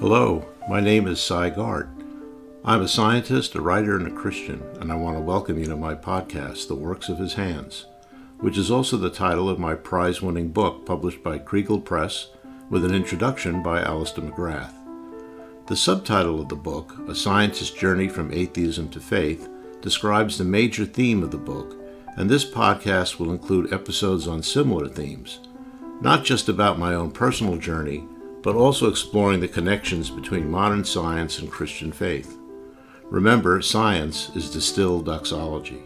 Hello, my name is Sy. I'm a scientist, a writer, and a Christian, and I want to welcome you to my podcast, The Works of His Hands, which is also the title of my prize winning book published by Kregel Press with an introduction by Alister McGrath. The subtitle of the book, A Scientist's Journey from Atheism to Faith, describes the major theme of the book, and this podcast will include episodes on similar themes, not just about my own personal journey but also exploring the connections between modern science and Christian faith. Remember, science is distilled doxology.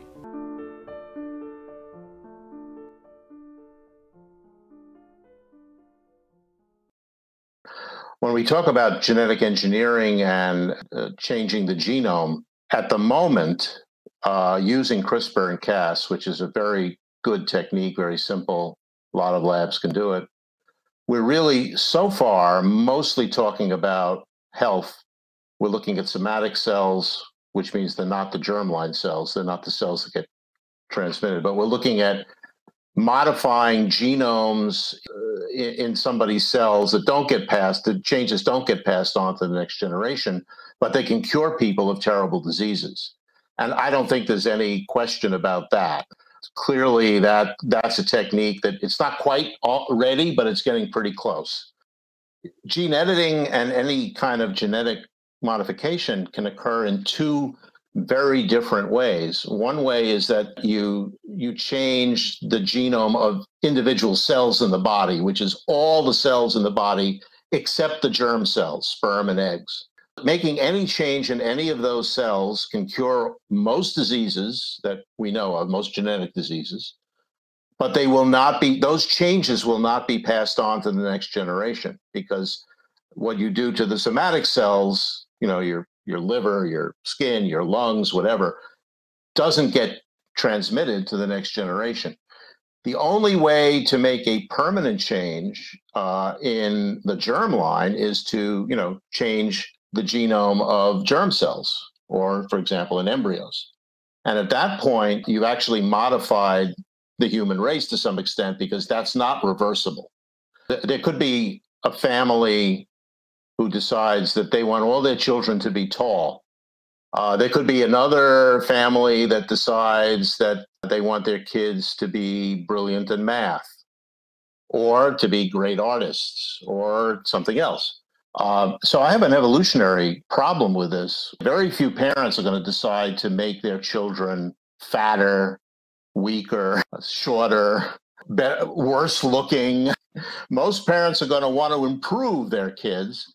When we talk about genetic engineering and uh, changing the genome, at the moment, uh, using CRISPR and Cas, which is a very good technique, very simple, a lot of labs can do it, we're really so far mostly talking about health. We're looking at somatic cells, which means they're not the germline cells, they're not the cells that get transmitted, but we're looking at modifying genomes uh, in, in, somebody's cells that don't get passed, the changes don't get passed on to the next generation, but they can cure people of terrible diseases. And I don't think there's any question about that clearly that that's a technique that it's not quite ready, but it's getting pretty close. Gene editing and any kind of genetic modification can occur in two very different ways. One way is that you you change the genome of individual cells in the body, which is all the cells in the body except the germ cells, sperm and eggs. Making any change in any of those cells can cure most diseases that we know of, most genetic diseases, but they will not be, those changes will not be passed on to the next generation because what you do to the somatic cells, you know, your, your liver, your skin, your lungs, whatever, doesn't get transmitted to the next generation. The only way to make a permanent change uh, in the germline is to, you know, change the genome of germ cells, or for example, in embryos. And at that point, you've actually modified the human race to some extent because that's not reversible. There could be a family who decides that they want all their children to be tall. Uh, there could be another family that decides that they want their kids to be brilliant in math or to be great artists or something else. Uh, so I have an evolutionary problem with this. Very few parents are going to decide to make their children fatter, weaker, shorter, better, worse looking. Most parents are going to want to improve their kids.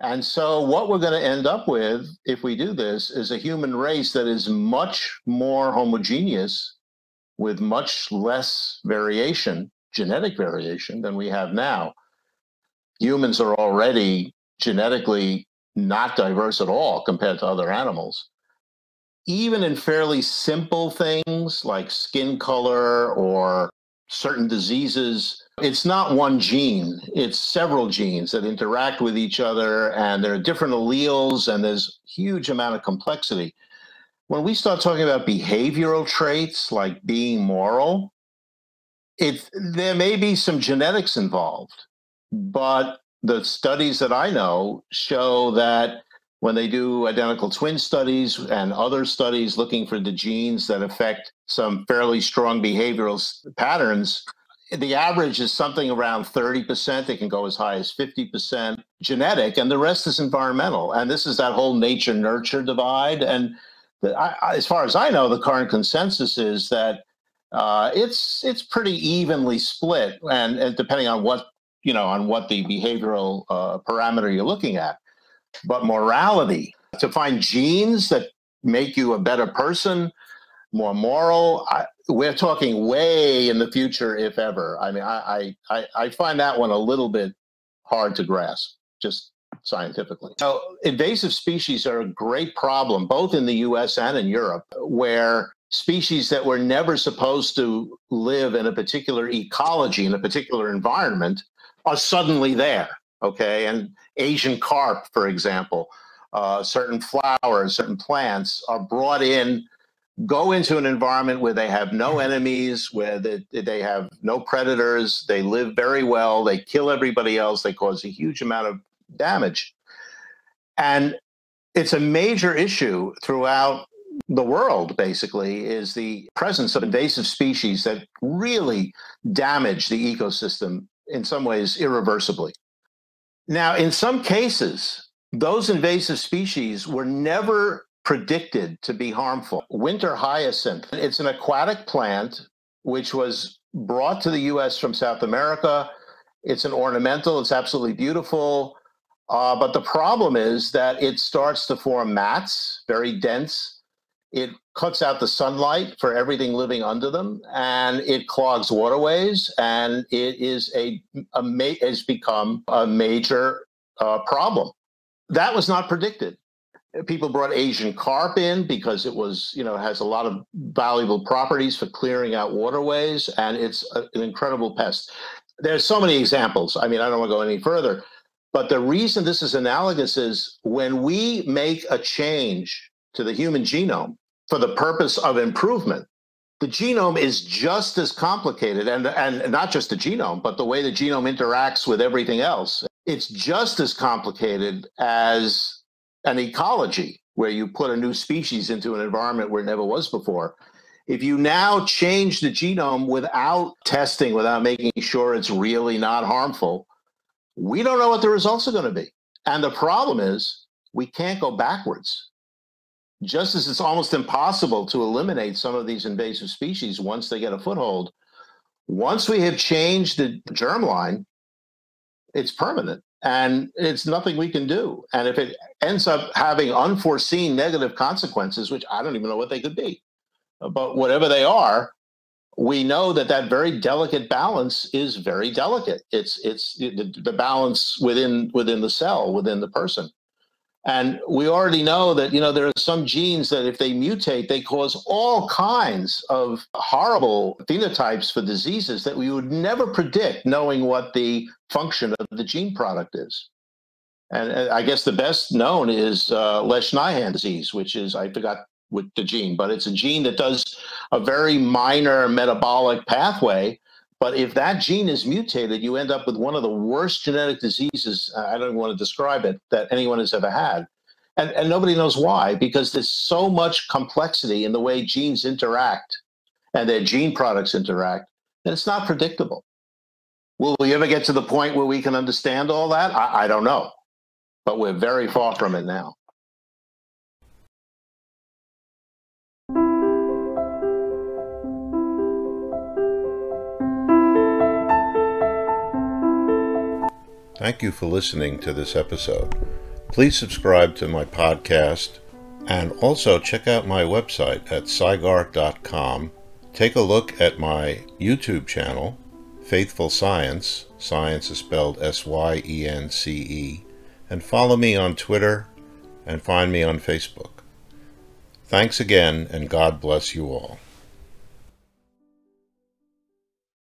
And so, what we're going to end up with, if we do this, is a human race that is much more homogeneous with much less variation, genetic variation, than we have now humans are already genetically not diverse at all compared to other animals. Even in fairly simple things like skin color or certain diseases, it's not one gene, it's several genes that interact with each other, and there are different alleles, and there's huge amount of complexity. When we start talking about behavioral traits like being moral, it, there may be some genetics involved, but the studies that I know show that when they do identical twin studies and other studies looking for the genes that affect some fairly strong behavioral patterns, the average is something around 30%. It can go as high as 50% genetic, and the rest is environmental. And this is that whole nature nurture divide. And the, I, as far as I know, the current consensus is that uh, it's it's pretty evenly split, and, and, depending on what you know, on what the behavioral uh, parameter you're looking at. But morality, to find genes that make you a better person, more moral, I, we're talking way in the future, if ever. I mean, I, I, I find that one a little bit hard to grasp, just scientifically. So, invasive species are a great problem, both in the US and in Europe, where species that were never supposed to live in a particular ecology, in a particular environment, are suddenly there. Okay, and Asian carp, for example, uh, certain flowers, certain plants are brought in, go into an environment where they have no enemies, where they, they have no predators, they live very well, they kill everybody else, they cause a huge amount of damage. And it's a major issue throughout the world, basically, is the presence of invasive species that really damage the ecosystem in some ways irreversibly. Now, in some cases, those invasive species were never predicted to be harmful. Water hyacinth, it's an aquatic plant which was brought to the US from South America. It's an ornamental, it's absolutely beautiful. Uh, but the problem is that it starts to form mats, very dense. It cuts out the sunlight for everything living under them, and it clogs waterways, and it is a, a ma- has become a major uh, problem. That was not predicted. People brought Asian carp in because it was, you know, has a lot of valuable properties for clearing out waterways, and it's a, an incredible pest. There's so many examples. I mean, I don't want to go any further, but the reason this is analogous is when we make a change to the human genome for the purpose of improvement, the genome is just as complicated and, and not just the genome, but the way the genome interacts with everything else. It's just as complicated as an ecology where you put a new species into an environment where it never was before. If you now change the genome without testing, without making sure it's really not harmful, we don't know what the results are going to be. And the problem is we can't go backwards. Just as it's almost impossible to eliminate some of these invasive species once they get a foothold, once we have changed the germline, it's permanent and it's nothing we can do. And if it ends up having unforeseen negative consequences, which I don't even know what they could be, but whatever they are, we know that that very delicate balance is very delicate. It's it's the, the balance within within the cell, within the person. And we already know that you know there are some genes that if they mutate, they cause all kinds of horrible phenotypes for diseases that we would never predict, knowing what the function of the gene product is. And I guess the best known is uh, Lesch-Nyhan disease, which is I forgot with the gene, but it's a gene that does a very minor metabolic pathway. But if that gene is mutated, you end up with one of the worst genetic diseases. Uh, I don't even want to describe it that anyone has ever had. And, and nobody knows why, because there's so much complexity in the way genes interact and their gene products interact, and it's not predictable. Will we ever get to the point where we can understand all that? I, I don't know, but we're very far from it now. Thank you for listening to this episode. Please subscribe to my podcast and also check out my website at sygarte.com. Take a look at my YouTube channel, Faithful Scyence. Science is spelled S Y E N C E. And follow me on Twitter and find me on Facebook. Thanks again, and God bless you all.